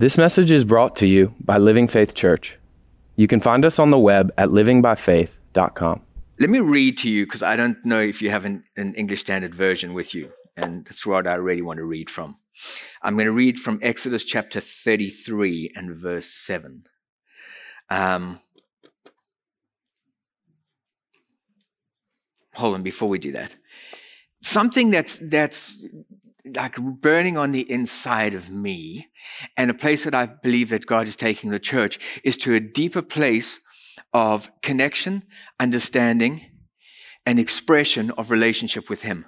This message is brought to you by Living Faith Church. You can find us on the web at livingbyfaith.com. Let me read to you because I don't know if you have an, an, English Standard Version with you, and that's what I really want to read from. I'm going to read from Exodus chapter 33 and verse 7. Um, hold on, before we do that. Something that's, that's like burning on the inside of me, and a place that I believe that God is taking the church is to a deeper place of connection, understanding, and expression of relationship with Him.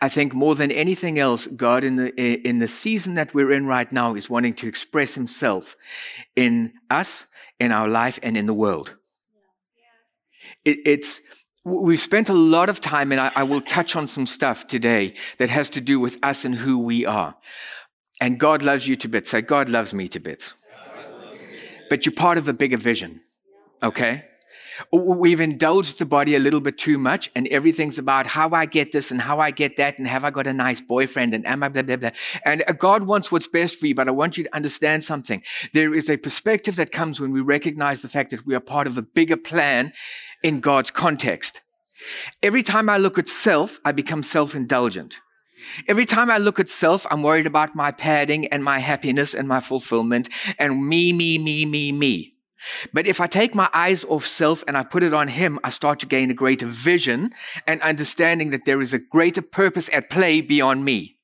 I think more than anything else, God in the in the season that we're in right now is wanting to express Himself in us, in our life, and in the world. It, it's We've spent a lot of time, and I, I, will touch on some stuff today that has to do with us and who we are. And God loves you to bits. Say, God loves me to bits. But you're part of a bigger vision. Okay? We've indulged the body a little bit too much, and everything's about how I get this and how I get that, and have I got a nice boyfriend, and am I blah, blah, blah. And uh, God wants what's best for you, but I want you to understand something. There is a perspective that comes when we recognize the fact that we are part of a bigger plan in God's context. Every time I look at self, I become self indulgent. Every time I look at self, I'm worried about my padding and my happiness and my fulfillment and me, me, me, me, me. But if I take my eyes off self and I put it on Him, I start to gain a greater vision and understanding that there is a greater purpose at play beyond me.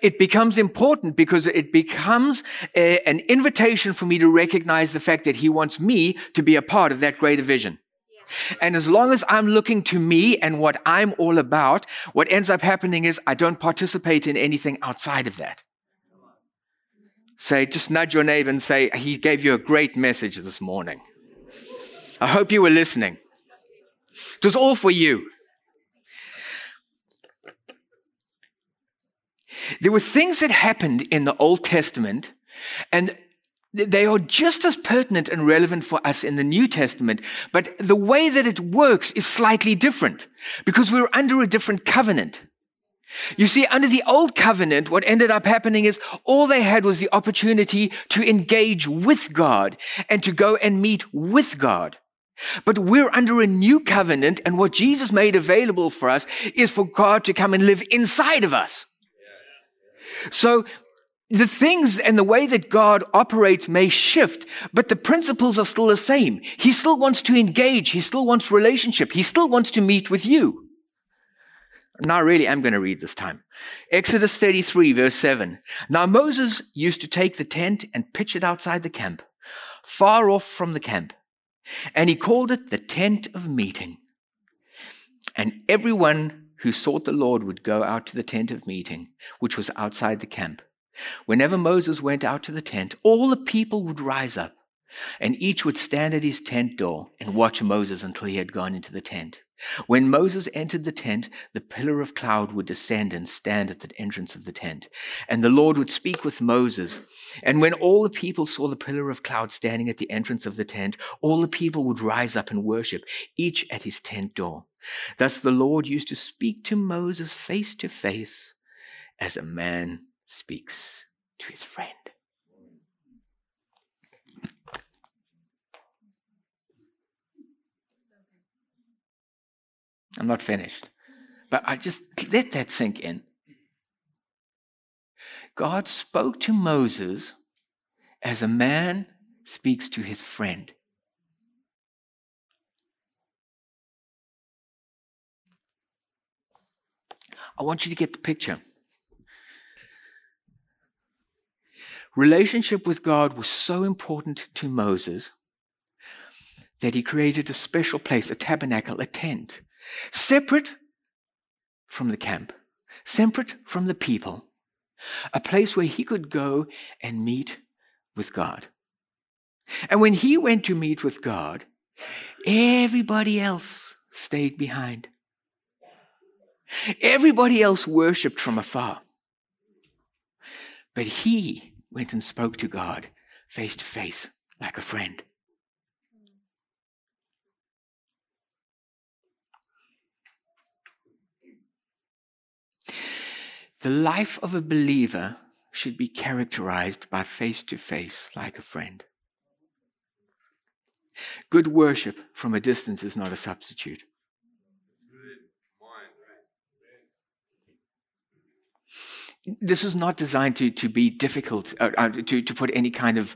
It becomes important because it becomes a, an invitation for me to recognize the fact that He wants me to be a part of that greater vision. And as long as I'm looking to me and what I'm all about, what ends up happening is I don't participate in anything outside of that. Say, just nudge your neighbor and say, He gave you a great message this morning. I hope you were listening. It was all for you. There were things that happened in the Old Testament, and they are just as pertinent and relevant for us in the New Testament, but the way that it works is slightly different because we're under a different covenant. You see, under the old covenant, what ended up happening is all they had was the opportunity to engage with God and to go and meet with God. But we're under a new covenant, and what Jesus made available for us is for God to come and live inside of us. So the things and the way that God operates may shift, but the principles are still the same. He still wants to engage. He still wants relationship. He still wants to meet with you. Now, really, I'm going to read this time. Exodus 33, verse 7. Now, Moses used to take the tent and pitch it outside the camp, far off from the camp. And he called it the tent of meeting. And everyone who sought the Lord would go out to the tent of meeting, which was outside the camp. Whenever Moses went out to the tent, all the people would rise up, and each would stand at his tent door and watch Moses until he had gone into the tent. When Moses entered the tent, the pillar of cloud would descend and stand at the entrance of the tent. And the Lord would speak with Moses. And when all the people saw the pillar of cloud standing at the entrance of the tent, all the people would rise up and worship, each at his tent door. Thus the Lord used to speak to Moses face to face as a man speaks to his friend. I'm not finished. But I just let that sink in. God spoke to Moses as a man speaks to his friend. I want you to get the picture. Relationship with God was so important to Moses that he created a special place, a tabernacle, a tent, separate from the camp, separate from the people, a place where he could go and meet with God. And when he went to meet with God, everybody else stayed behind. Everybody else worshiped from afar. But he went and spoke to God face to face like a friend. The life of a believer should be characterized by face to face like a friend. Good worship from a distance is not a substitute. This is not designed to, to be difficult, uh, uh, to, to put any kind of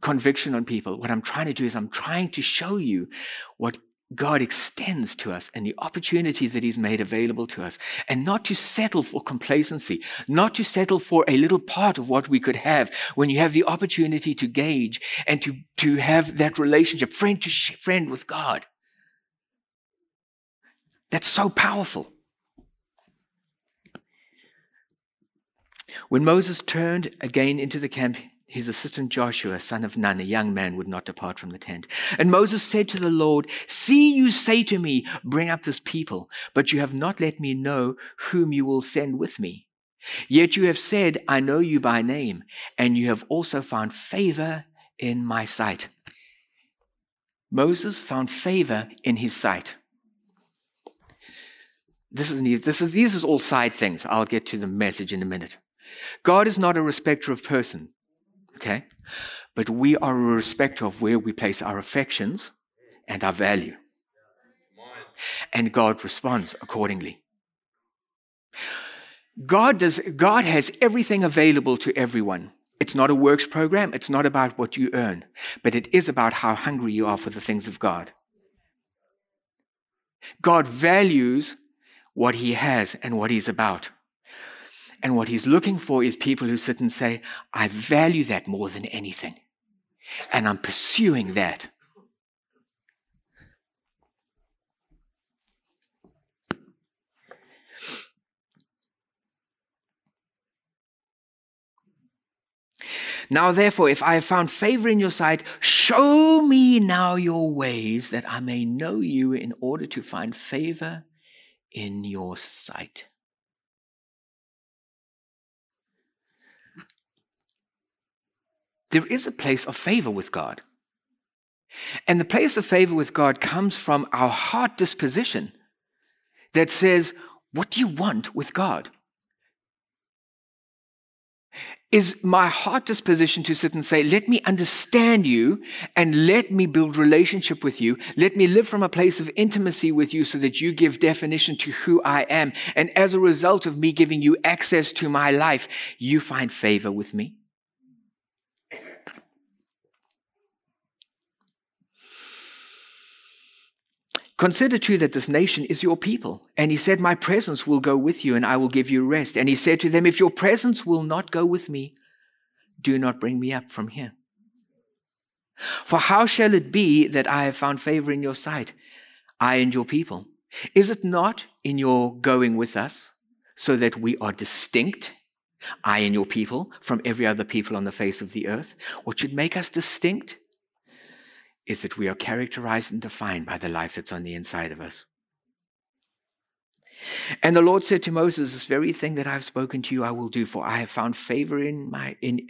conviction on people. What I'm trying to do is I'm trying to show you what God extends to us and the opportunities that He's made available to us, and not to settle for complacency, not to settle for a little part of what we could have when you have the opportunity to gauge and to, to have that relationship, friend to friend with God. That's so powerful. When Moses turned again into the camp, his assistant Joshua, son of Nun, a young man, would not depart from the tent. And Moses said to the Lord, See, you say to me, Bring up this people, but you have not let me know whom you will send with me. Yet you have said, I know you by name, and you have also found favor in my sight. Moses found favor in his sight. This is, this is, these are all side things. I'll get to the message in a minute. God is not a respecter of person okay? But we are a respecter of where we place our affections and our value. And God responds accordingly. God does God has everything available to everyone. It's not a works program, it's not about what you earn, but it is about how hungry you are for the things of God. God values what he has and what he's about. And what he's looking for is people who sit and say, I value that more than anything. And I'm pursuing that. Now, therefore, if I have found favor in your sight, show me now your ways that I may know you in order to find favor in your sight. There is a place of favor with God. And the place of favor with God comes from our heart disposition that says, What do you want with God? Is my heart disposition to sit and say, Let me understand you and let me build relationship with you. Let me live from a place of intimacy with you so that you give definition to who I am. And as a result of me giving you access to my life, you find favor with me. Consider too that this nation is your people. And he said, My presence will go with you and I will give you rest. And he said to them, If your presence will not go with me, do not bring me up from here. For how shall it be that I have found favor in your sight, I and your people? Is it not in your going with us, so that we are distinct, I and your people, from every other people on the face of the earth? What should make us distinct is that we are characterized and defined by the life that's on the inside of us. And the Lord said to Moses, This very thing that I've spoken to you, I will do, for I have found favor in my in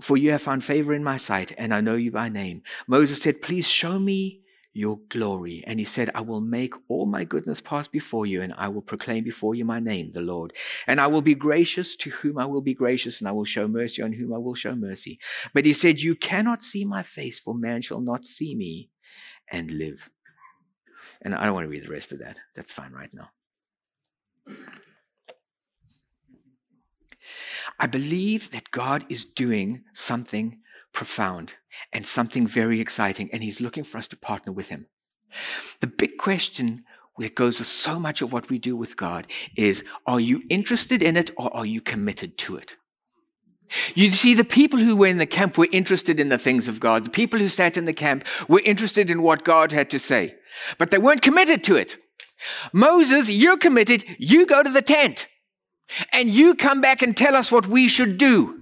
for you have found favor in my sight, and I know you by name. Moses said, Please show me your glory. And he said, I will make all my goodness pass before you, and I will proclaim before you my name, the Lord. And I will be gracious to whom I will be gracious, and I will show mercy on whom I will show mercy. But he said, You cannot see my face, for man shall not see me and live. And I don't want to read the rest of that. That's fine right now. I believe that God is doing something profound and something very exciting, and He's looking for us to partner with Him. The big question that goes with so much of what we do with God is are you interested in it or are you committed to it? You see, the people who were in the camp were interested in the things of God. The people who sat in the camp were interested in what God had to say, but they weren't committed to it. Moses, you're committed. You go to the tent and you come back and tell us what we should do.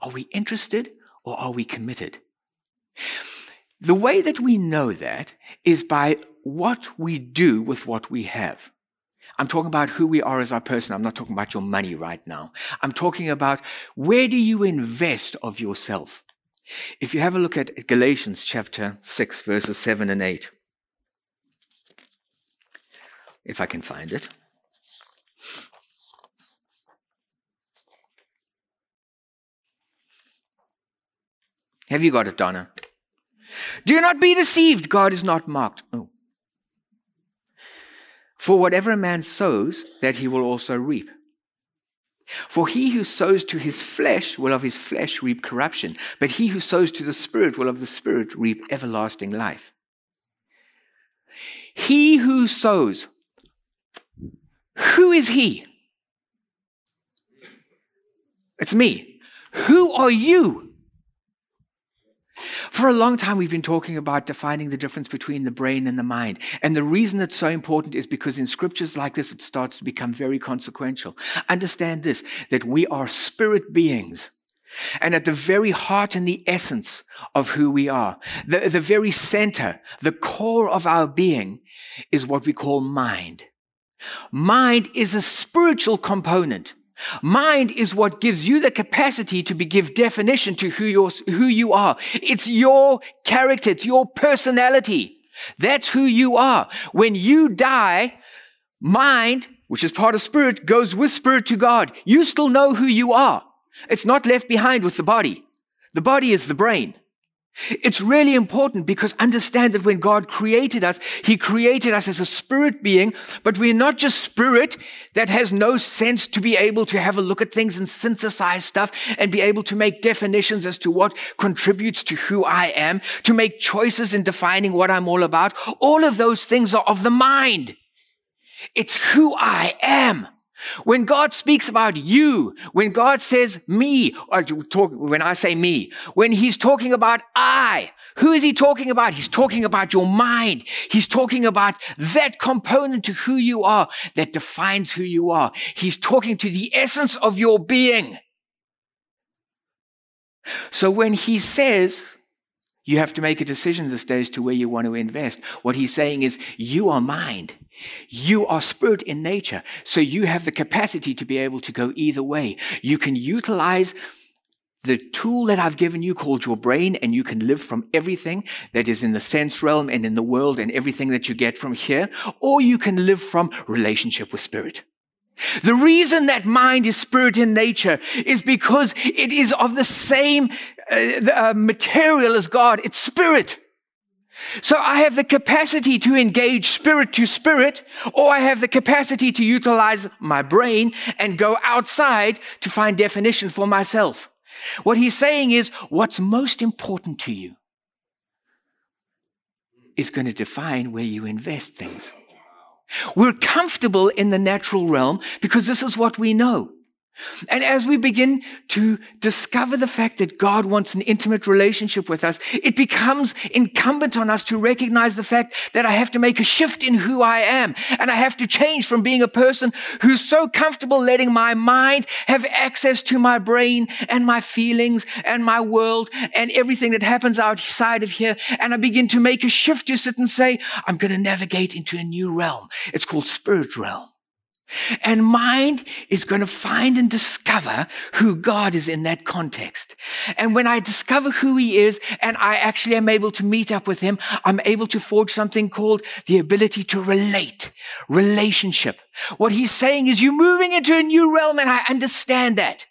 Are we interested or are we committed? The way that we know that is by what we do with what we have. I'm talking about who we are as a person. I'm not talking about your money right now. I'm talking about where do you invest of yourself? If you have a look at Galatians chapter 6, verses 7 and 8, if I can find it. Have you got it, Donna? Do not be deceived. God is not mocked. Oh. For whatever a man sows, that he will also reap. For he who sows to his flesh will of his flesh reap corruption, but he who sows to the Spirit will of the Spirit reap everlasting life. He who sows, who is he? It's me. Who are you? For a long time, we've been talking about defining the difference between the brain and the mind. And the reason it's so important is because in scriptures like this, it starts to become very consequential. Understand this that we are spirit beings. And at the very heart and the essence of who we are, the, the very center, the core of our being is what we call mind. Mind is a spiritual component. Mind is what gives you the capacity to be, give definition to who, who you are. It's your character. It's your personality. That's who you are. When you die, mind, which is part of spirit, goes with spirit to God. You still know who you are. It's not left behind with the body. The body is the brain. It's really important because understand that when God created us, He created us as a spirit being, but we're not just spirit that has no sense to be able to have a look at things and synthesize stuff and be able to make definitions as to what contributes to who I am, to make choices in defining what I'm all about. All of those things are of the mind. It's who I am. When God speaks about you, when God says me, or talk, when I say me, when he's talking about I, who is he talking about? He's talking about your mind. He's talking about that component to who you are that defines who you are. He's talking to the essence of your being. So when he says, you have to make a decision this day as to where you want to invest, what he's saying is, you are mind. You are spirit in nature, so you have the capacity to be able to go either way. You can utilize the tool that I've given you called your brain, and you can live from everything that is in the sense realm and in the world and everything that you get from here, or you can live from relationship with spirit. The reason that mind is spirit in nature is because it is of the same uh, uh, material as God. It's spirit. So I have the capacity to engage spirit to spirit, or I have the capacity to utilize my brain and go outside to find definition for myself. What he's saying is what's most important to you is going to define where you invest things. We're comfortable in the natural realm because this is what we know. And as we begin to discover the fact that God wants an intimate relationship with us, it becomes incumbent on us to recognize the fact that I have to make a shift in who I am. And I have to change from being a person who's so comfortable letting my mind have access to my brain and my feelings and my world and everything that happens outside of here. And I begin to make a shift to sit and say, I'm going to navigate into a new realm. It's called spirit realm. And mind is going to find and discover who God is in that context. And when I discover who he is and I actually am able to meet up with him, I'm able to forge something called the ability to relate, relationship. What he's saying is you're moving into a new realm and I understand that.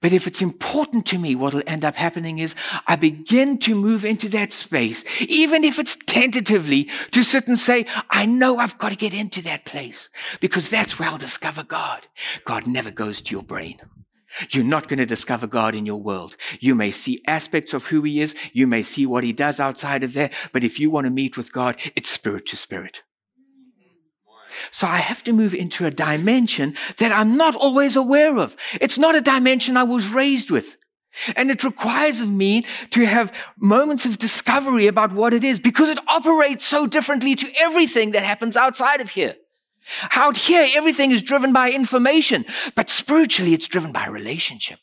But if it's important to me, what will end up happening is I begin to move into that space, even if it's tentatively to sit and say, I know I've got to get into that place because that's where I'll discover God. God never goes to your brain. You're not going to discover God in your world. You may see aspects of who he is. You may see what he does outside of there. But if you want to meet with God, it's spirit to spirit. So I have to move into a dimension that I'm not always aware of. It's not a dimension I was raised with. And it requires of me to have moments of discovery about what it is because it operates so differently to everything that happens outside of here. Out here, everything is driven by information, but spiritually, it's driven by relationship.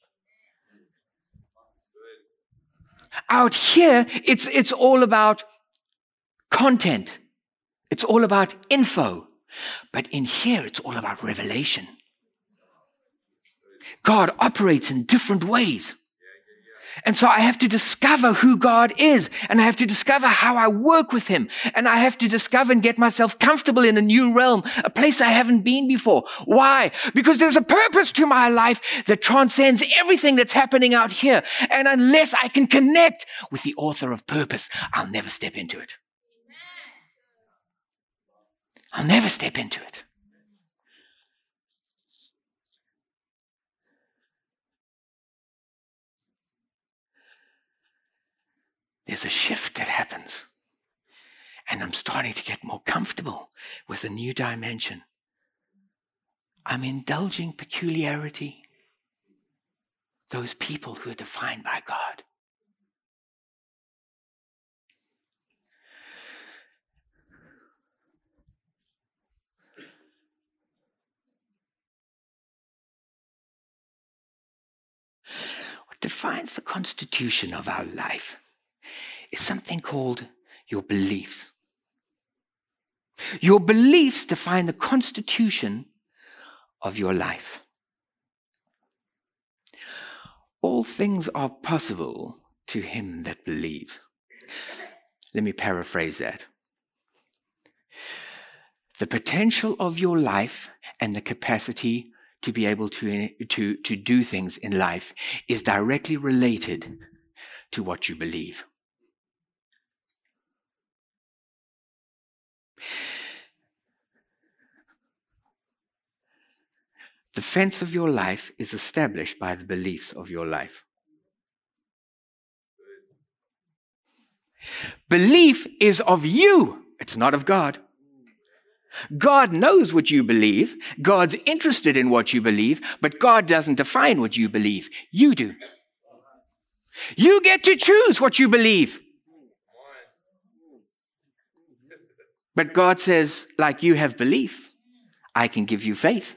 Out here, it's, it's all about content. It's all about info. But in here, it's all about revelation. God operates in different ways. And so I have to discover who God is and I have to discover how I work with him and I have to discover and get myself comfortable in a new realm, a place I haven't been before. Why? Because there's a purpose to my life that transcends everything that's happening out here. And unless I can connect with the author of purpose, I'll never step into it. I'll never step into it. there's a shift that happens. And I'm starting to get more comfortable with a new dimension. I'm indulging peculiarity, those people who are defined by God. What defines the constitution of our life is something called your beliefs. Your beliefs define the constitution of your life. All things are possible to him that believes. Let me paraphrase that. The potential of your life and the capacity to be able to, to, to do things in life is directly related to what you believe. The fence of your life is established by the beliefs of your life. Belief is of you, it's not of God. God knows what you believe. God's interested in what you believe, but God doesn't define what you believe. You do. You get to choose what you believe. But God says, like you have belief, I can give you faith.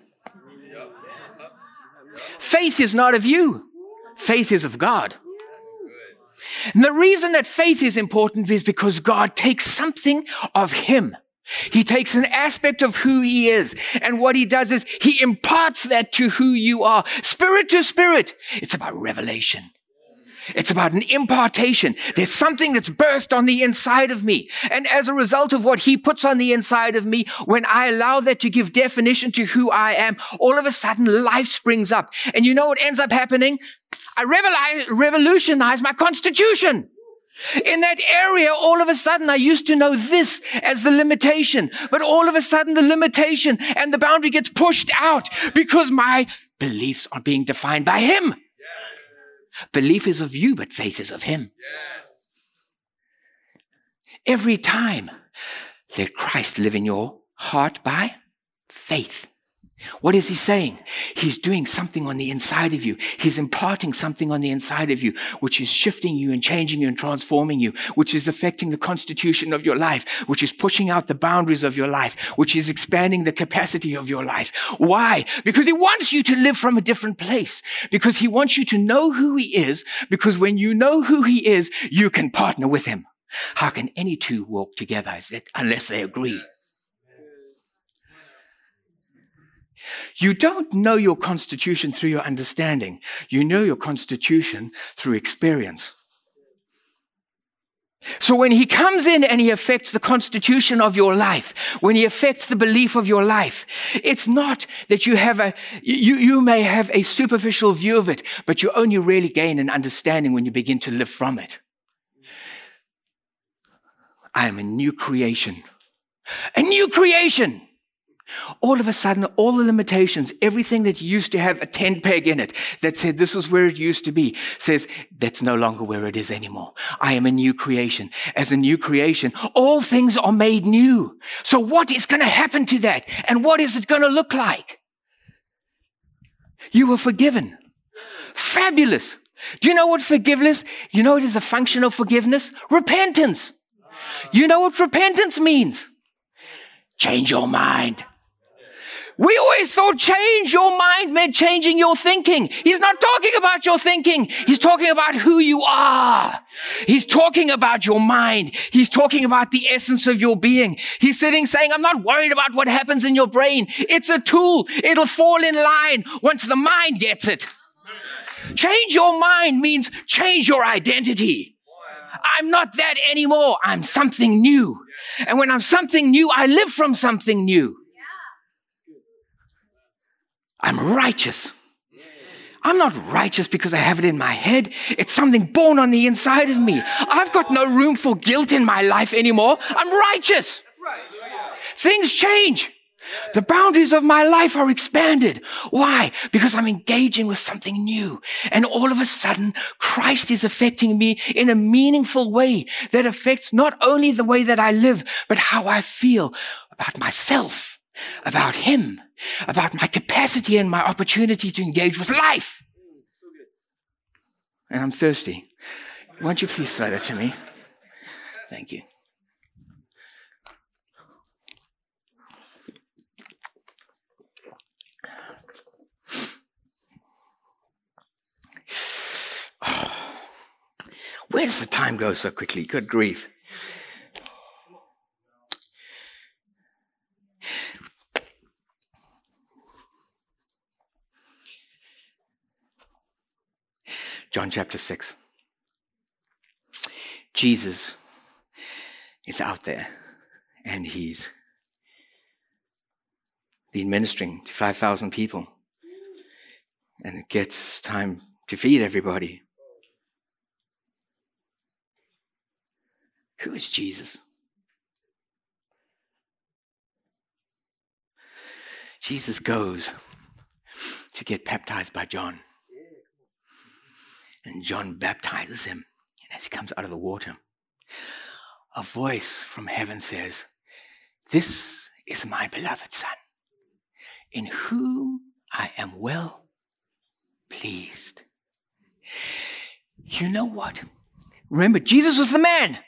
Faith is not of you. Faith is of God. And the reason that faith is important is because God takes something of Him. He takes an aspect of who He is. And what He does is He imparts that to who you are. Spirit to spirit. It's about revelation. It's about an impartation. There's something that's birthed on the inside of me. And as a result of what he puts on the inside of me, when I allow that to give definition to who I am, all of a sudden life springs up. And you know what ends up happening? I revolutionize my constitution. In that area, all of a sudden, I used to know this as the limitation, but all of a sudden, the limitation and the boundary gets pushed out because my beliefs are being defined by Him. Belief is of you, but faith is of Him. Yes. Every time, let Christ live in your heart by faith. What is he saying? He's doing something on the inside of you. He's imparting something on the inside of you, which is shifting you and changing you and transforming you, which is affecting the constitution of your life, which is pushing out the boundaries of your life, which is expanding the capacity of your life. Why? Because he wants you to live from a different place, because he wants you to know who he is, because when you know who he is, you can partner with him. How can any two walk together unless they agree? You don't know your constitution through your understanding. You know your constitution through experience. So when he comes in and he affects the constitution of your life, when he affects the belief of your life, it's not that you have a, you, you may have a superficial view of it, but you only really gain an understanding when you begin to live from it. I am a new creation. A new creation. All of a sudden, all the limitations, everything that used to have a 10 peg in it that said this is where it used to be, says that's no longer where it is anymore. I am a new creation. As a new creation, all things are made new. So what is going to happen to that? And what is it going to look like? You were forgiven. Fabulous. Do you know what forgiveness? You know it is a function of forgiveness? Repentance. You know what repentance means? Change your mind. We always thought change your mind meant changing your thinking. He's not talking about your thinking. He's talking about who you are. He's talking about your mind. He's talking about the essence of your being. He's sitting saying, I'm not worried about what happens in your brain. It's a tool. It'll fall in line once the mind gets it. Change your mind means change your identity. I'm not that anymore. I'm something new. And when I'm something new, I live from something new. I'm righteous. I'm not righteous because I have it in my head. It's something born on the inside of me. I've got no room for guilt in my life anymore. I'm righteous. Things change. The boundaries of my life are expanded. Why? Because I'm engaging with something new. And all of a sudden, Christ is affecting me in a meaningful way that affects not only the way that I live, but how I feel about myself, about Him, about my capacity and my opportunity to engage with life. And I'm thirsty. Won't you please throw that to me? Thank you. Where does the time go so quickly? Good grief. John chapter 6. Jesus is out there and he's been ministering to 5,000 people. And it gets time to feed everybody. Who is Jesus? Jesus goes to get baptized by John. And John baptizes him. And as he comes out of the water, a voice from heaven says, This is my beloved Son, in whom I am well pleased. You know what? Remember, Jesus was the man.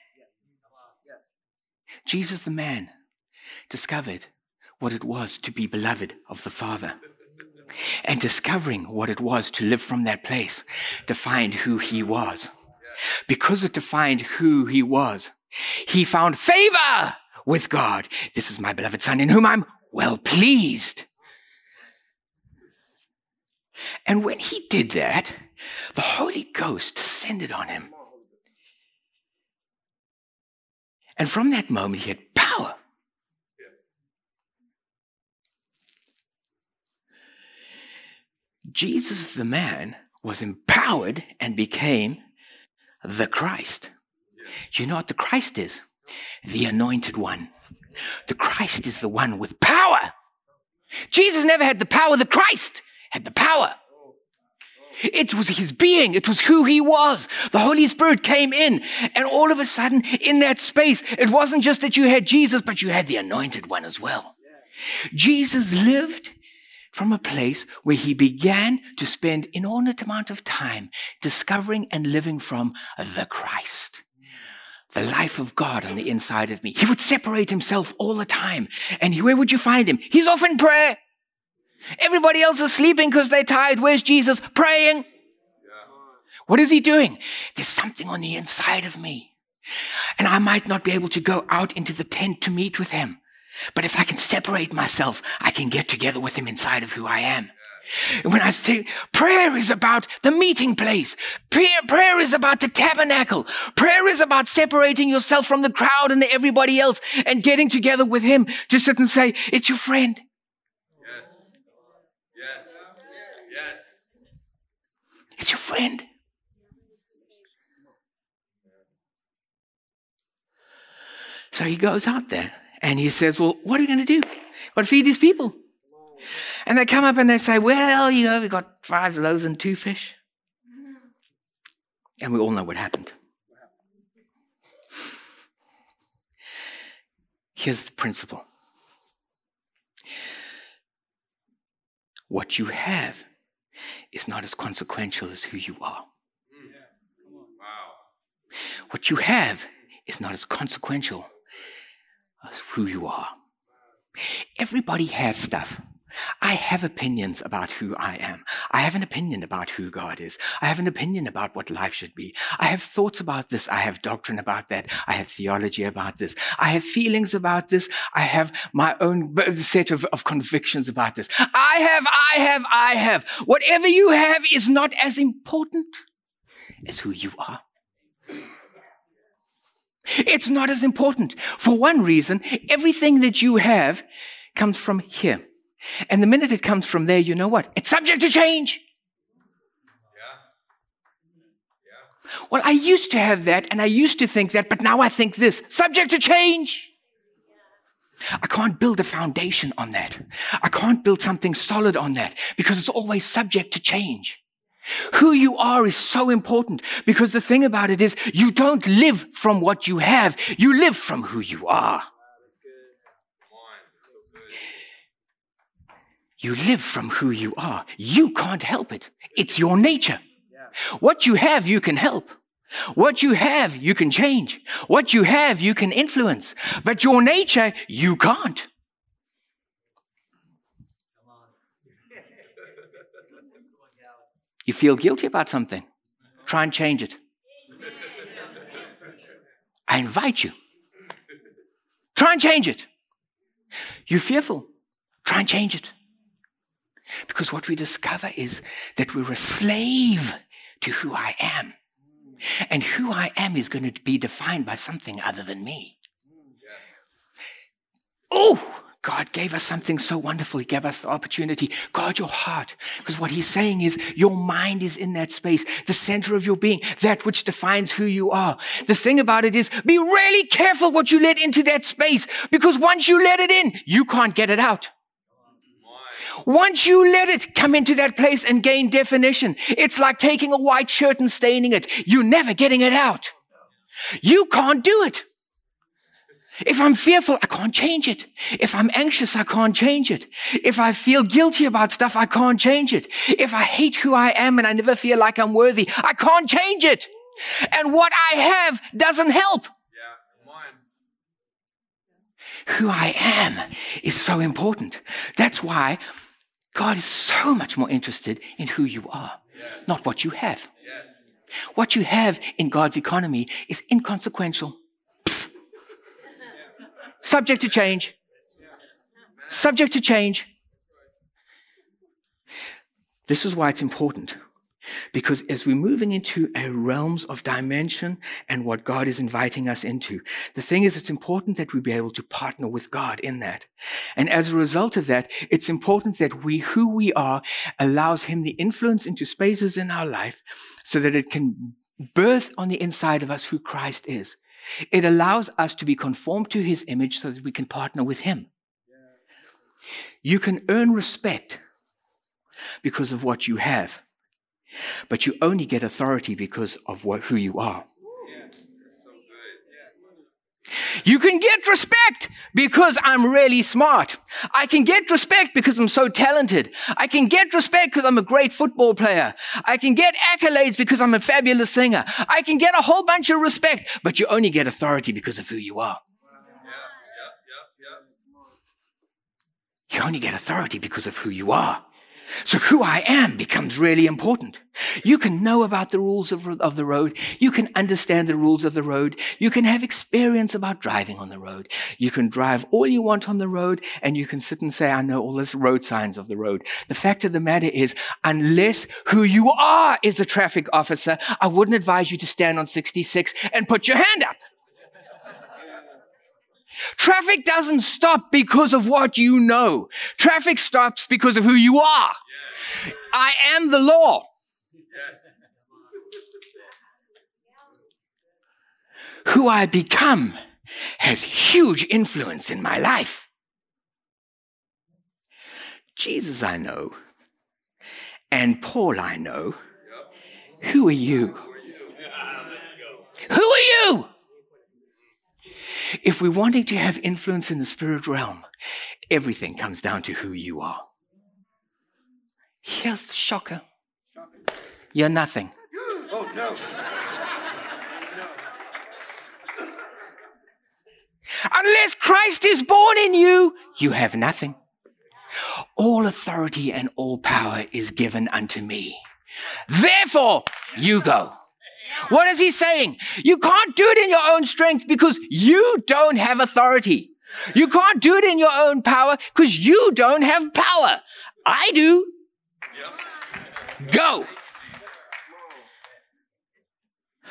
Jesus, the man, discovered what it was to be beloved of the Father. And discovering what it was to live from that place defined who he was. Because it defined who he was, he found favor with God. This is my beloved Son in whom I'm well pleased. And when he did that, the Holy Ghost descended on him. And from that moment, he had power. Jesus, the man, was empowered and became the Christ. Do you know what the Christ is? The anointed one. The Christ is the one with power. Jesus never had the power, the Christ had the power. It was his being. It was who he was. The Holy Spirit came in, and all of a sudden, in that space, it wasn't just that you had Jesus, but you had the anointed one as well. Jesus lived from a place where he began to spend inordinate amount of time discovering and living from the Christ. The life of God on the inside of me. He would separate himself all the time. And where would you find him? He's off in prayer. Everybody else is sleeping because they're tired. Where's Jesus? Praying. What is he doing? There's something on the inside of me. And I might not be able to go out into the tent to meet with him. But if I can separate myself, I can get together with him inside of who I am. When I say prayer is about the meeting place, prayer, prayer is about the tabernacle, prayer is about separating yourself from the crowd and the everybody else and getting together with him to sit and say, It's your friend. Yes. Yes. Yes. It's your friend. So he goes out there and he says, Well, what are you going to do? What to feed these people? And they come up and they say, Well, you know, we've got five loaves and two fish. And we all know what happened. Here's the principle what you have is not as consequential as who you are. What you have is not as consequential as who you are. Everybody has stuff. I have opinions about who I am. I have an opinion about who God is. I have an opinion about what life should be. I have thoughts about this. I have doctrine about that. I have theology about this. I have feelings about this. I have my own set of, of convictions about this. I have, I have, I have. Whatever you have is not as important as who you are. It's not as important. For one reason, everything that you have comes from here. And the minute it comes from there, you know what? It's subject to change. Well, I used to have that and I used to think that, but now I think this subject to change. I can't build a foundation on that. I can't build something solid on that because it's always subject to change. Who you are is so important because the thing about it is you don't live from what you have. You live from who you are. You live from who you are. You can't help it. It's your nature. What you have, you can help. What you have, you can change. What you have, you can influence. But your nature, you can't. You feel guilty about something. Try and change it. I invite you. Try and change it. You're fearful. Try and change it. Because what we discover is that we're a slave to who I am. And who I am is going to be defined by something other than me. Mm, oh, God gave us something so wonderful. He gave us the opportunity. Guard your heart. Because what he's saying is your mind is in that space, the center of your being, that which defines who you are. The thing about it is be really careful what you let into that space because once you let it in, you can't get it out. Once you let it come into that place and gain definition, it's like taking a white shirt and staining it. You're never getting it out. You can't do it. If I'm fearful, I can't change it. If I'm anxious, I can't change it. If I feel guilty about stuff, I can't change it. If I hate who I am and I never feel like I'm worthy, I can't change it. And what I have doesn't help. Who I am is so important. That's why God is so much more interested in who you are, yes. not what you have. Yes. What you have in God's economy is inconsequential. Subject to change. Subject to change. This is why it's important. Because as we're moving into a realms of dimension and what God is inviting us into, the thing is, it's important that we be able to partner with God in that. And as a result of that, it's important that we, who we are, allows Him the influence into spaces in our life so that it can birth on the inside of us who Christ is. It allows us to be conformed to His image so that we can partner with Him. You can earn respect because of what you have but you only get authority because of what, who you are. You can get respect because I'm really smart. I can get respect because I'm so talented. I can get respect because I'm a great football player. I can get accolades because I'm a fabulous singer. I can get a whole bunch of respect, but you only get authority because of who you are. You only get authority because of who you are. So who I am becomes really important. You can know about the rules of, of, the road. You can understand the rules of the road. You can have experience about driving on the road. You can drive all you want on the road and you can sit and say, I know all the road signs of the road. The fact of the matter is, unless who you are is a traffic officer, I wouldn't advise you to stand on 66 and put your hand up. Traffic doesn't stop because of what you know. Traffic stops because of who you are. Yes. I am the law. Yes. Who I become has huge influence in my life. Jesus I know, and Paul I know. Who are you? Who are you? If we're wanting to have influence in the spirit realm, everything comes down to who you are. Here's the shocker you're nothing. Oh, no. Unless Christ is born in you, you have nothing. all authority and all power is given unto me. Therefore, you go. What is he saying? You can't do it in your own strength because you don't have authority. You can't do it in your own power because you don't have power. I do. Go.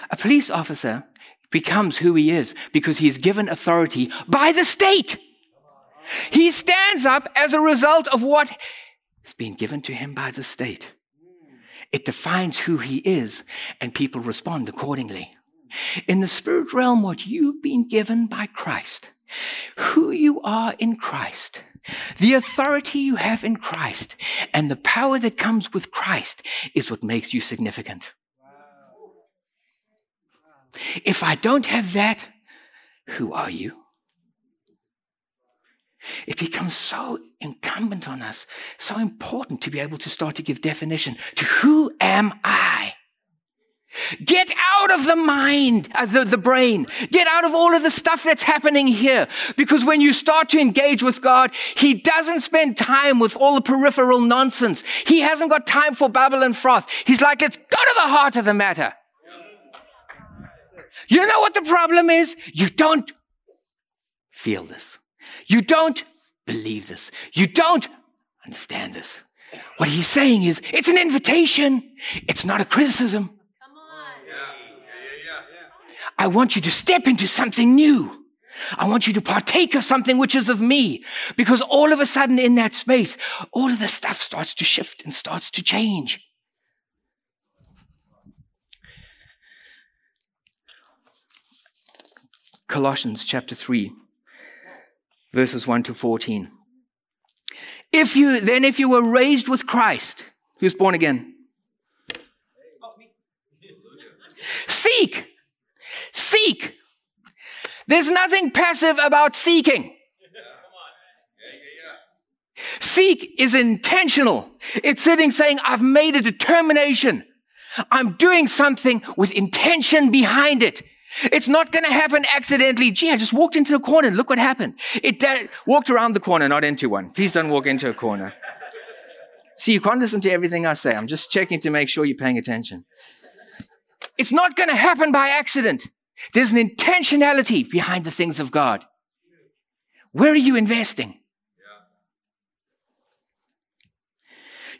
A police officer becomes who he is because he's given authority by the state. He stands up as a result of what has been given to him by the state. It defines who he is, and people respond accordingly. In the spirit realm, what you've been given by Christ, who you are in Christ, the authority you have in Christ, and the power that comes with Christ is what makes you significant. If I don't have that, who are you? It becomes so incumbent on us, so important to be able to start to give definition to who am I? Get out of the mind, uh, the, the brain. Get out of all of the stuff that's happening here. Because when you start to engage with God, He doesn't spend time with all the peripheral nonsense. He hasn't got time for babble and froth. He's like, let's go to the heart of the matter. You know what the problem is? You don't feel this. You don't believe this. You don't understand this. What he's saying is, it's an invitation. It's not a criticism. Come on. I want you to step into something new. I want you to partake of something which is of me. Because all of a sudden in that space, all of the stuff starts to shift and starts to change. Colossians chapter 3 verses 1 to 14. If you, then if you were raised with Christ, who's born again? Seek. Seek. There's nothing passive about seeking. Seek is intentional. It's sitting saying, I've made a determination. I'm doing something with intention behind it. It's not going to happen accidentally. Gee, I just walked into a corner and look what happened. It da- walked around the corner, not into one. Please don't walk into a corner. See, you can't listen to everything I say. I'm just checking to make sure you're paying attention. It's not going to happen by accident. There's an intentionality behind the things of God. Where are you investing?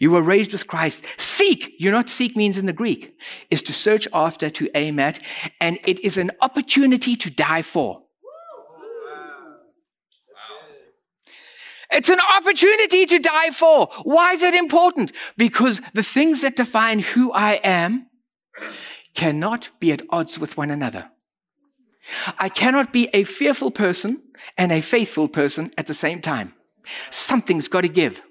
You were raised with Christ. Seek, you know what seek means in the Greek, is to search after, to aim at, and it is an opportunity to die for. It's an opportunity to die for. Why is it important? Because the things that define who I am cannot be at odds with one another. I cannot be a fearful person and a faithful person at the same time. Something's got to give.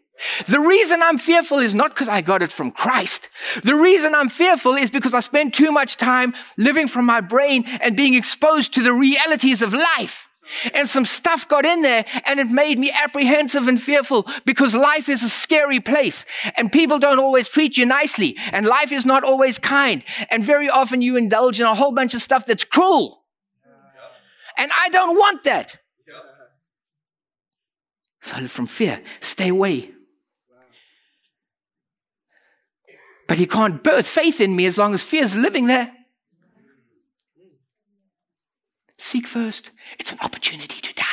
The reason I'm fearful is not because I got it from Christ. The reason I'm fearful is because I spent too much time living from my brain and being exposed to the realities of life. And some stuff got in there and it made me apprehensive and fearful because life is a scary place and people don't always treat you nicely and life is not always kind. And very often you indulge in a whole bunch of stuff that's cruel. And I don't want that. So from fear, stay away But he can't birth faith in me as long as fear is living there. Seek first. It's an opportunity to die.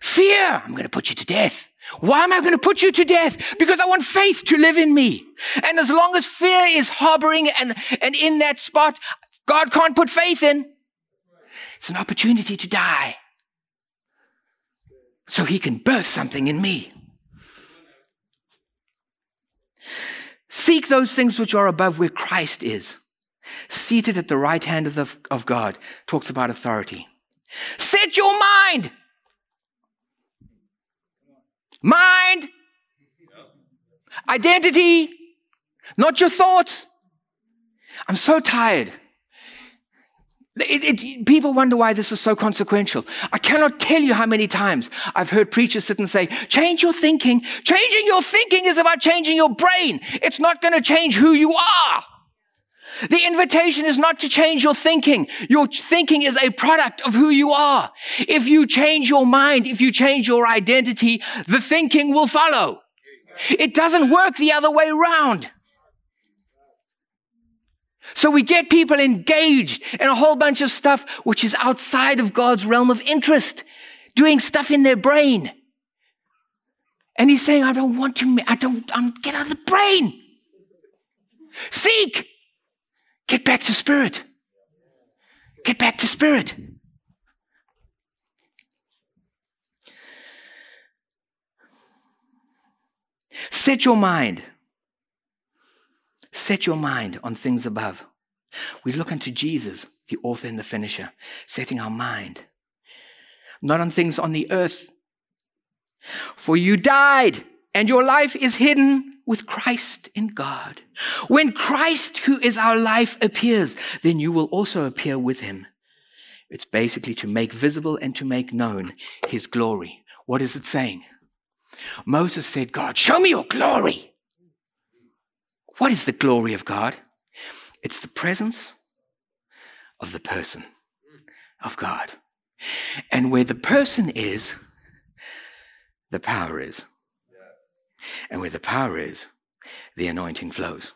Fear, I'm going to put you to death. Why am I going to put you to death? Because I want faith to live in me. And as long as fear is harboring and, and in that spot, God can't put faith in. It's an opportunity to die. So he can birth something in me. Seek those things which are above where Christ is, seated at the right hand of, the, of God. Talks about authority. Set your mind. Mind. Identity. Not your thoughts. I'm so tired. It, it, people wonder why this is so consequential. I cannot tell you how many times I've heard preachers sit and say, change your thinking. Changing your thinking is about changing your brain. It's not going to change who you are. The invitation is not to change your thinking. Your thinking is a product of who you are. If you change your mind, if you change your identity, the thinking will follow. It doesn't work the other way around. So we get people engaged in a whole bunch of stuff which is outside of God's realm of interest, doing stuff in their brain. And he's saying, I don't want to, I don't, I'm, get out of the brain. Seek. Get back to spirit. Get back to spirit. Set your mind. Set your mind on things above. We look unto Jesus, the author and the finisher, setting our mind not on things on the earth. For you died, and your life is hidden with Christ in God. When Christ, who is our life, appears, then you will also appear with him. It's basically to make visible and to make known his glory. What is it saying? Moses said, God, show me your glory. What is the glory of God? It's the presence of the person of God. And where the person is, the power is. And where the power is, the anointing flows.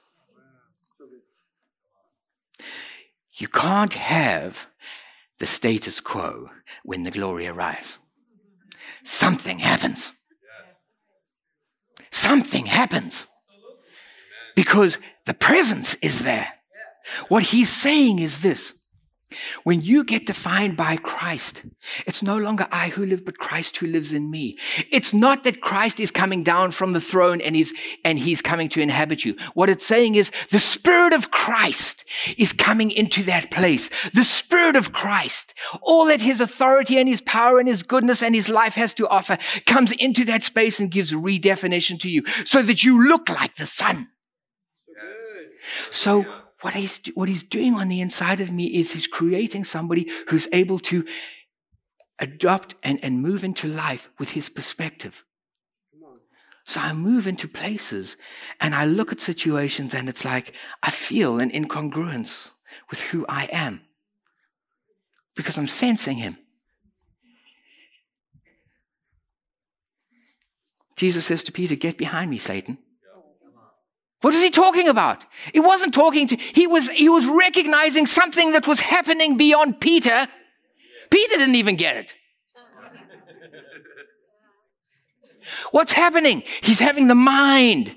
You can't have the status quo when the glory arrives. Something happens. Something happens because the presence is there. What he's saying is this when you get defined by Christ, it's no longer I who live, but Christ who lives in me. It's not that Christ is coming down from the throne and he's, and he's coming to inhabit you. What it's saying is the Spirit of Christ is coming into that place. The Spirit of Christ, all that his authority and his power and his goodness and his life has to offer comes into that space and gives redefinition to you so that you look like the Son. So what he's, what he's doing on the inside of me is he's creating somebody who's able to adopt and, and move into life with his perspective. So I move into places and I look at situations and it's like I feel an incongruence with who I am because I'm sensing him. Jesus says to Peter, Get behind me, Satan. What is he talking about? He wasn't talking to, he was, he was recognizing something that was happening beyond Peter. Peter didn't even get it. What's happening? He's having the mind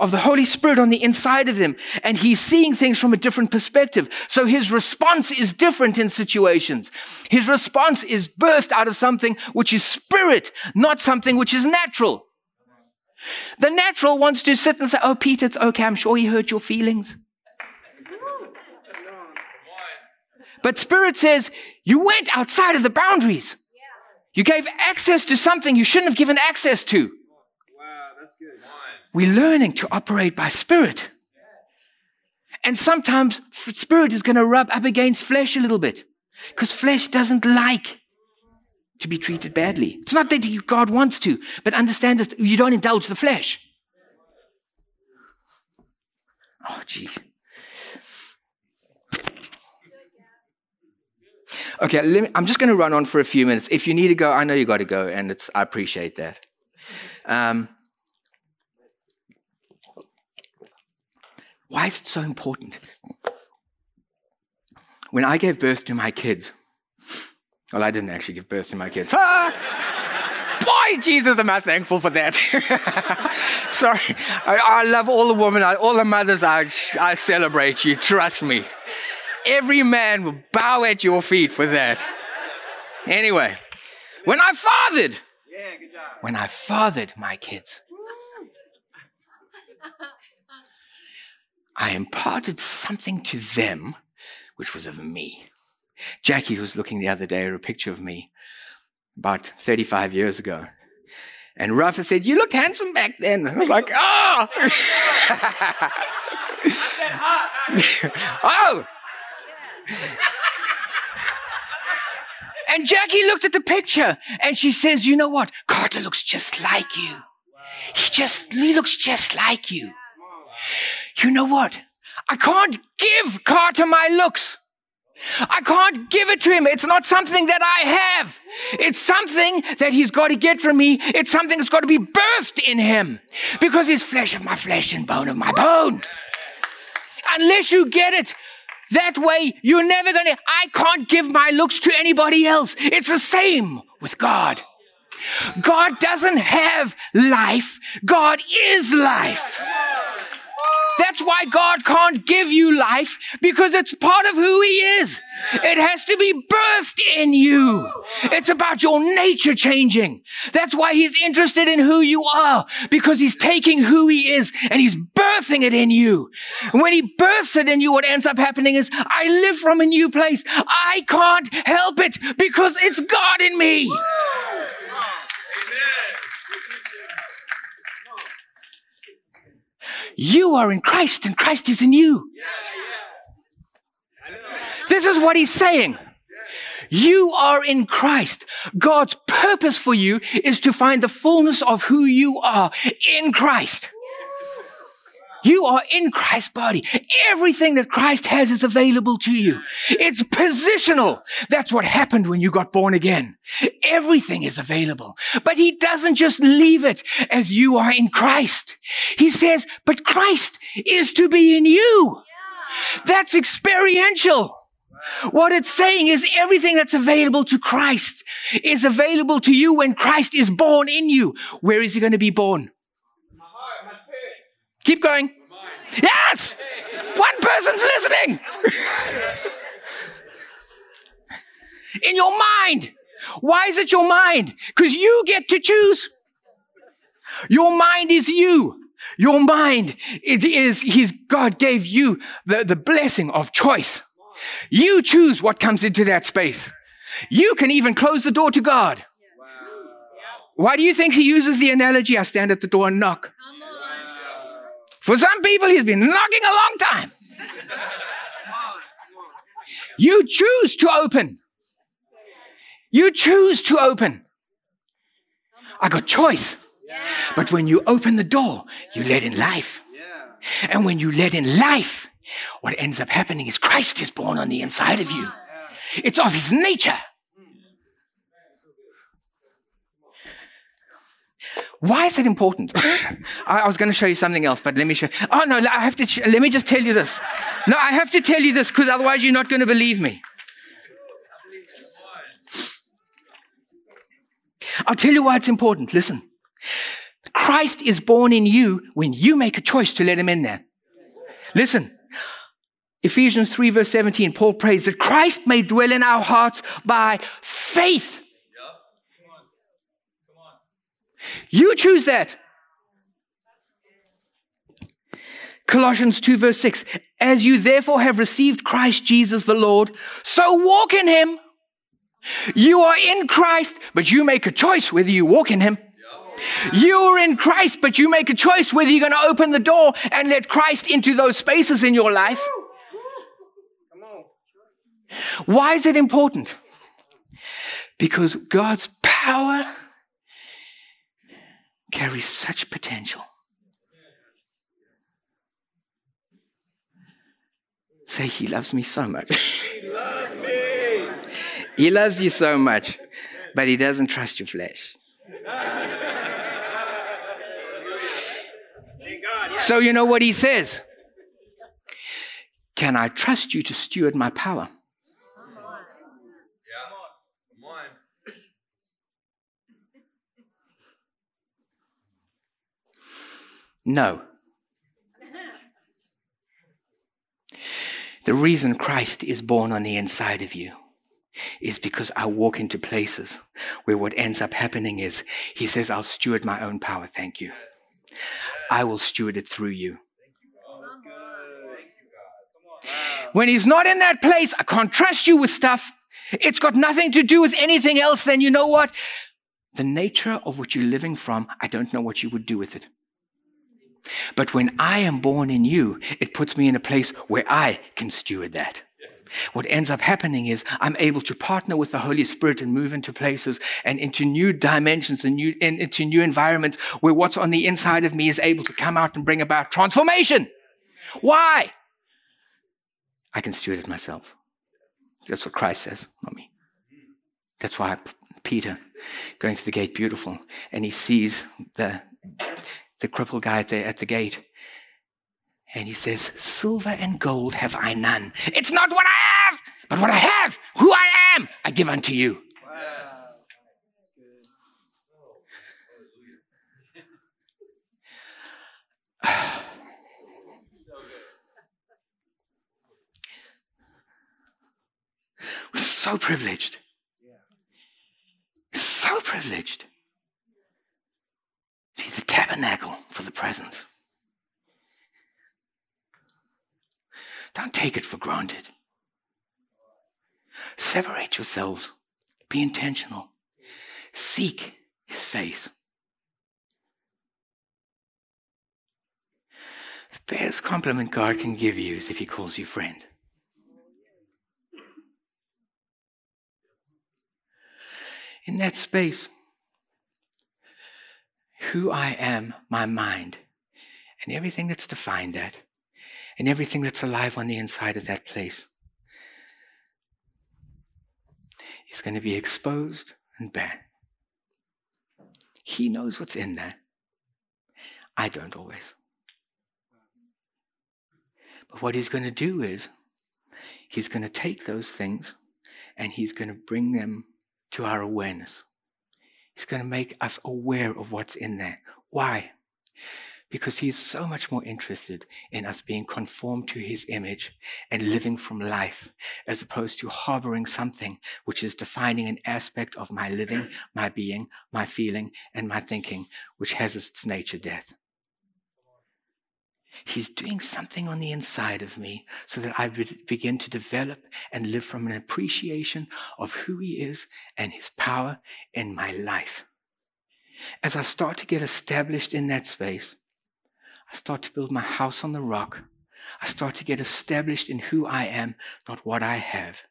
of the Holy Spirit on the inside of him, and he's seeing things from a different perspective. So his response is different in situations. His response is burst out of something which is spirit, not something which is natural. The natural wants to sit and say, Oh, Peter, it's okay. I'm sure he hurt your feelings. But Spirit says, You went outside of the boundaries. You gave access to something you shouldn't have given access to. Wow, that's good. We're learning to operate by Spirit. And sometimes Spirit is going to rub up against flesh a little bit because flesh doesn't like to be treated badly. It's not that God wants to, but understand that you don't indulge the flesh. Oh, gee. Okay, me, I'm just going to run on for a few minutes. If you need to go, I know you got to go, and it's I appreciate that. Um, why is it so important? When I gave birth to my kids, well, I didn't actually give birth to my kids. Ah! Boy, Jesus, am I thankful for that. Sorry. I, I, love all the women, all the mothers. I, I celebrate you. Trust me. Every man will bow at your feet for that. Anyway, when I fathered, when I fathered my kids, I imparted something to them which was of me. Jackie was looking the other day at a picture of me about 35 years ago. And Rafa said, You looked handsome back then. I was like, Oh! oh! and Jackie looked at the picture and she says, You know what? Carter looks just like you. He just, he looks just like you. You know what? I can't give Carter my looks. I can't give it to him. It's not something that I have. It's something that he's got to get from me. It's something that's got to be birthed in him because he's flesh of my flesh and bone of my bone. Unless you get it that way, you're never going to. I can't give my looks to anybody else. It's the same with God. God doesn't have life, God is life. That's why God can't give you life because it's part of who He is. It has to be birthed in you. It's about your nature changing. That's why He's interested in who you are because He's taking who He is and He's birthing it in you. And when He births it in you, what ends up happening is I live from a new place. I can't help it because it's God in me. You are in Christ and Christ is in you. This is what he's saying. You are in Christ. God's purpose for you is to find the fullness of who you are in Christ. You are in Christ's body. Everything that Christ has is available to you. It's positional. That's what happened when you got born again. Everything is available. But he doesn't just leave it as you are in Christ. He says, but Christ is to be in you. That's experiential. What it's saying is everything that's available to Christ is available to you when Christ is born in you. Where is he going to be born? Keep going. Yes! One person's listening. In your mind. Why is it your mind? Because you get to choose. Your mind is you. Your mind it is his God gave you the, the blessing of choice. You choose what comes into that space. You can even close the door to God. Why do you think he uses the analogy? I stand at the door and knock. Um, For some people, he's been knocking a long time. You choose to open. You choose to open. I got choice. But when you open the door, you let in life. And when you let in life, what ends up happening is Christ is born on the inside of you. It's of his nature. Why is it important? I, was going to show you something else, but let me show. Oh no, I have to. let me just tell you this. No, I have to tell you this because otherwise you're not going to believe me. I'll tell you why it's important. Listen, Christ is born in you when you make a choice to let Him in there. Listen. Ephesians 3, verse 17, Paul prays that Christ may dwell in our hearts by faith. You choose that. Colossians 2, verse 6 As you therefore have received Christ Jesus the Lord, so walk in him. You are in Christ, but you make a choice whether you walk in him. You're in Christ, but you make a choice whether you're going to open the door and let Christ into those spaces in your life. Why is it important? Because God's power carries such potential. Say, He loves me so much. He loves me. He loves you so much, but He doesn't trust your flesh. So, you know what He says? Can I trust you to steward my power? No. The reason Christ is born on the inside of you is because I walk into places where what ends up happening is He says, I'll steward my own power. Thank you. I will steward it through you. When He's not in that place, I can't trust you with stuff. It's got nothing to do with anything else. Then you know what? The nature of what you're living from, I don't know what you would do with it. But when I am born in you, it puts me in a place where I can steward that. What ends up happening is I'm able to partner with the Holy Spirit and move into places and into new dimensions and, new, and into new environments where what's on the inside of me is able to come out and bring about transformation. Why? I can steward it myself. That's what Christ says, not me. That's why Peter, going to the gate, beautiful, and he sees the, the crippled guy there at the gate. And he says, Silver and gold have I none. It's not what I have, but what I have, who I am, I give unto you. We're so privileged. So privileged be the tabernacle for the presence. Don't take it for granted. Separate yourselves. Be intentional. Seek his face. The best compliment God can give you is if he calls you friend. In that space, who I am, my mind, and everything that's defined that, and everything that's alive on the inside of that place is going to be exposed and bare. He knows what's in there. I don't always. But what he's going to do is, he's going to take those things and he's going to bring them to our awareness. He's going to make us aware of what's in there. Why? Because he's so much more interested in us being conformed to his image and living from life, as opposed to harboring something which is defining an aspect of my living, my being, my feeling, and my thinking, which has its nature death. He's doing something on the inside of me so that I begin to develop and live from an appreciation of who He is and His power in my life. As I start to get established in that space, I start to build my house on the rock. I start to get established in who I am, not what I have.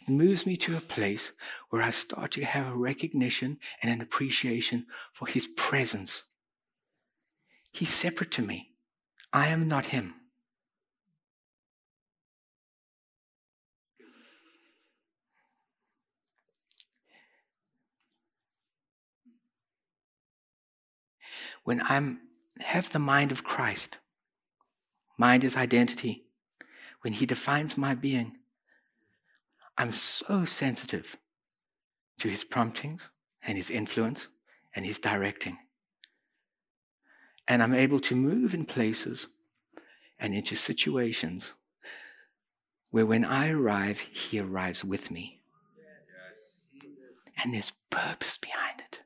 It moves me to a place where I start to have a recognition and an appreciation for His presence. He's separate to me. I am not him. When I have the mind of Christ, mind is identity. When he defines my being, I'm so sensitive to his promptings and his influence and his directing. And I'm able to move in places and into situations where when I arrive, He arrives with me. And there's purpose behind it.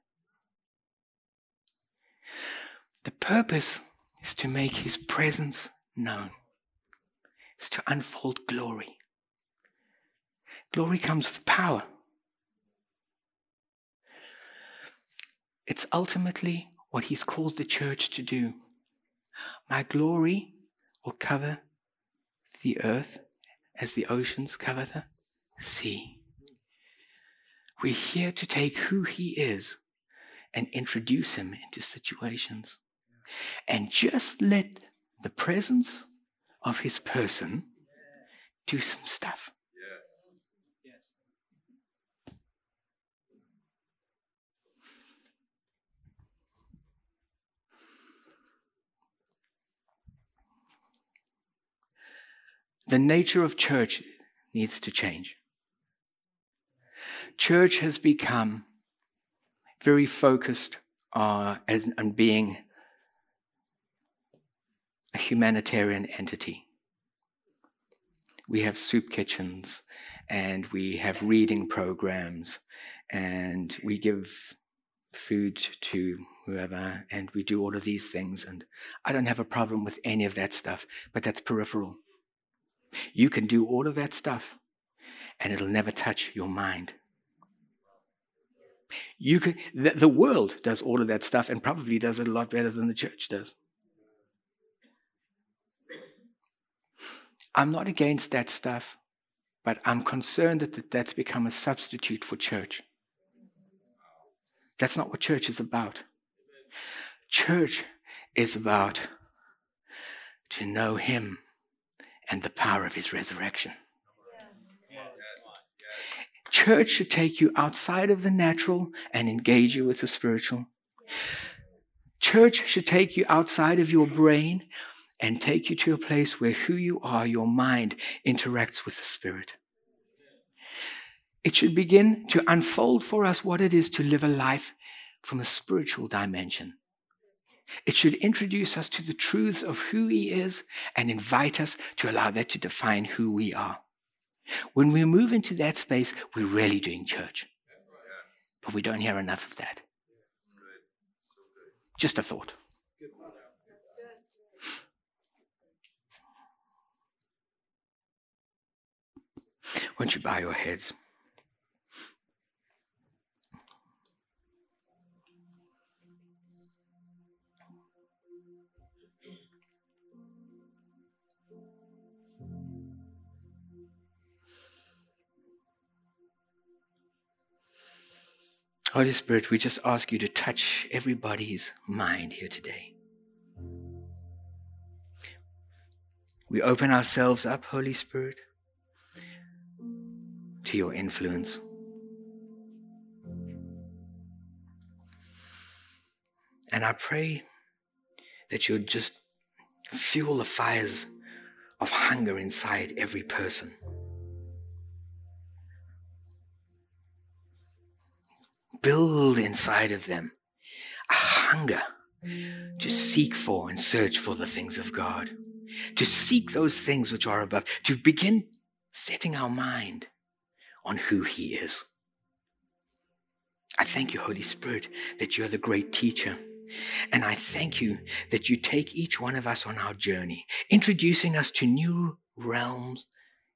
The purpose is to make His presence known, it's to unfold glory. Glory comes with power. It's ultimately what he's called the church to do. My glory will cover the earth as the oceans cover the sea. We're here to take who he is and introduce him into situations. And just let the presence of his person do some stuff. The nature of church needs to change. Church has become very focused uh, as, on being a humanitarian entity. We have soup kitchens and we have reading programs and we give food to whoever and we do all of these things. And I don't have a problem with any of that stuff, but that's peripheral. You can do all of that stuff and it'll never touch your mind. You can, the, the world does all of that stuff and probably does it a lot better than the church does. I'm not against that stuff, but I'm concerned that that's become a substitute for church. That's not what church is about. Church is about to know Him and the power of his resurrection. Church should take you outside of the natural and engage you with the spiritual. Church should take you outside of your brain and take you to a place where who you are, your mind, interacts with the Spirit. It should begin to unfold for us what it is to live a life from a spiritual dimension. It should introduce us to the truths of who He is and invite us to allow that to define who we are. When we move into that space, we're really doing church. But we don't hear enough of that. Just a thought. Won't you bow your heads? Holy Spirit, we just ask you to touch everybody's mind here today. We open ourselves up, Holy Spirit, to your influence. And I pray that you'll just fuel the fires of hunger inside every person. Build inside of them a hunger to seek for and search for the things of God, to seek those things which are above, to begin setting our mind on who He is. I thank you, Holy Spirit, that you're the great teacher. And I thank you that you take each one of us on our journey, introducing us to new realms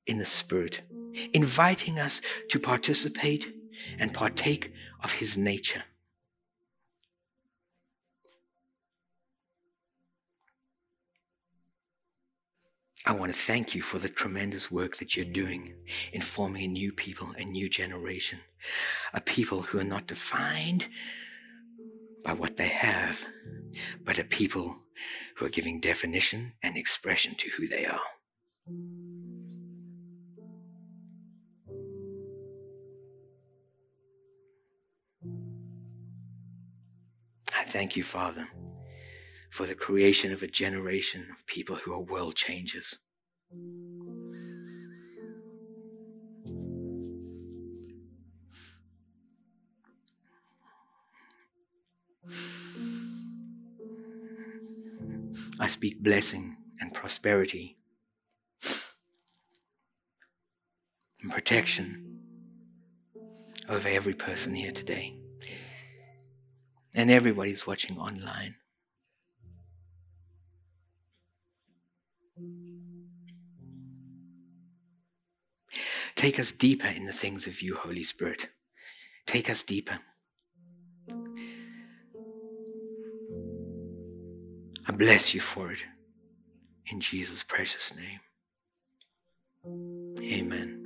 in the Spirit, inviting us to participate and partake of his nature. I want to thank you for the tremendous work that you're doing in forming a new people, a new generation, a people who are not defined by what they have, but a people who are giving definition and expression to who they are. Thank you, Father, for the creation of a generation of people who are world changers. I speak blessing and prosperity and protection over every person here today and everybody's watching online. Take us deeper in the things of you, Holy Spirit. Take us deeper. I bless you for it. In Jesus' precious name. Amen.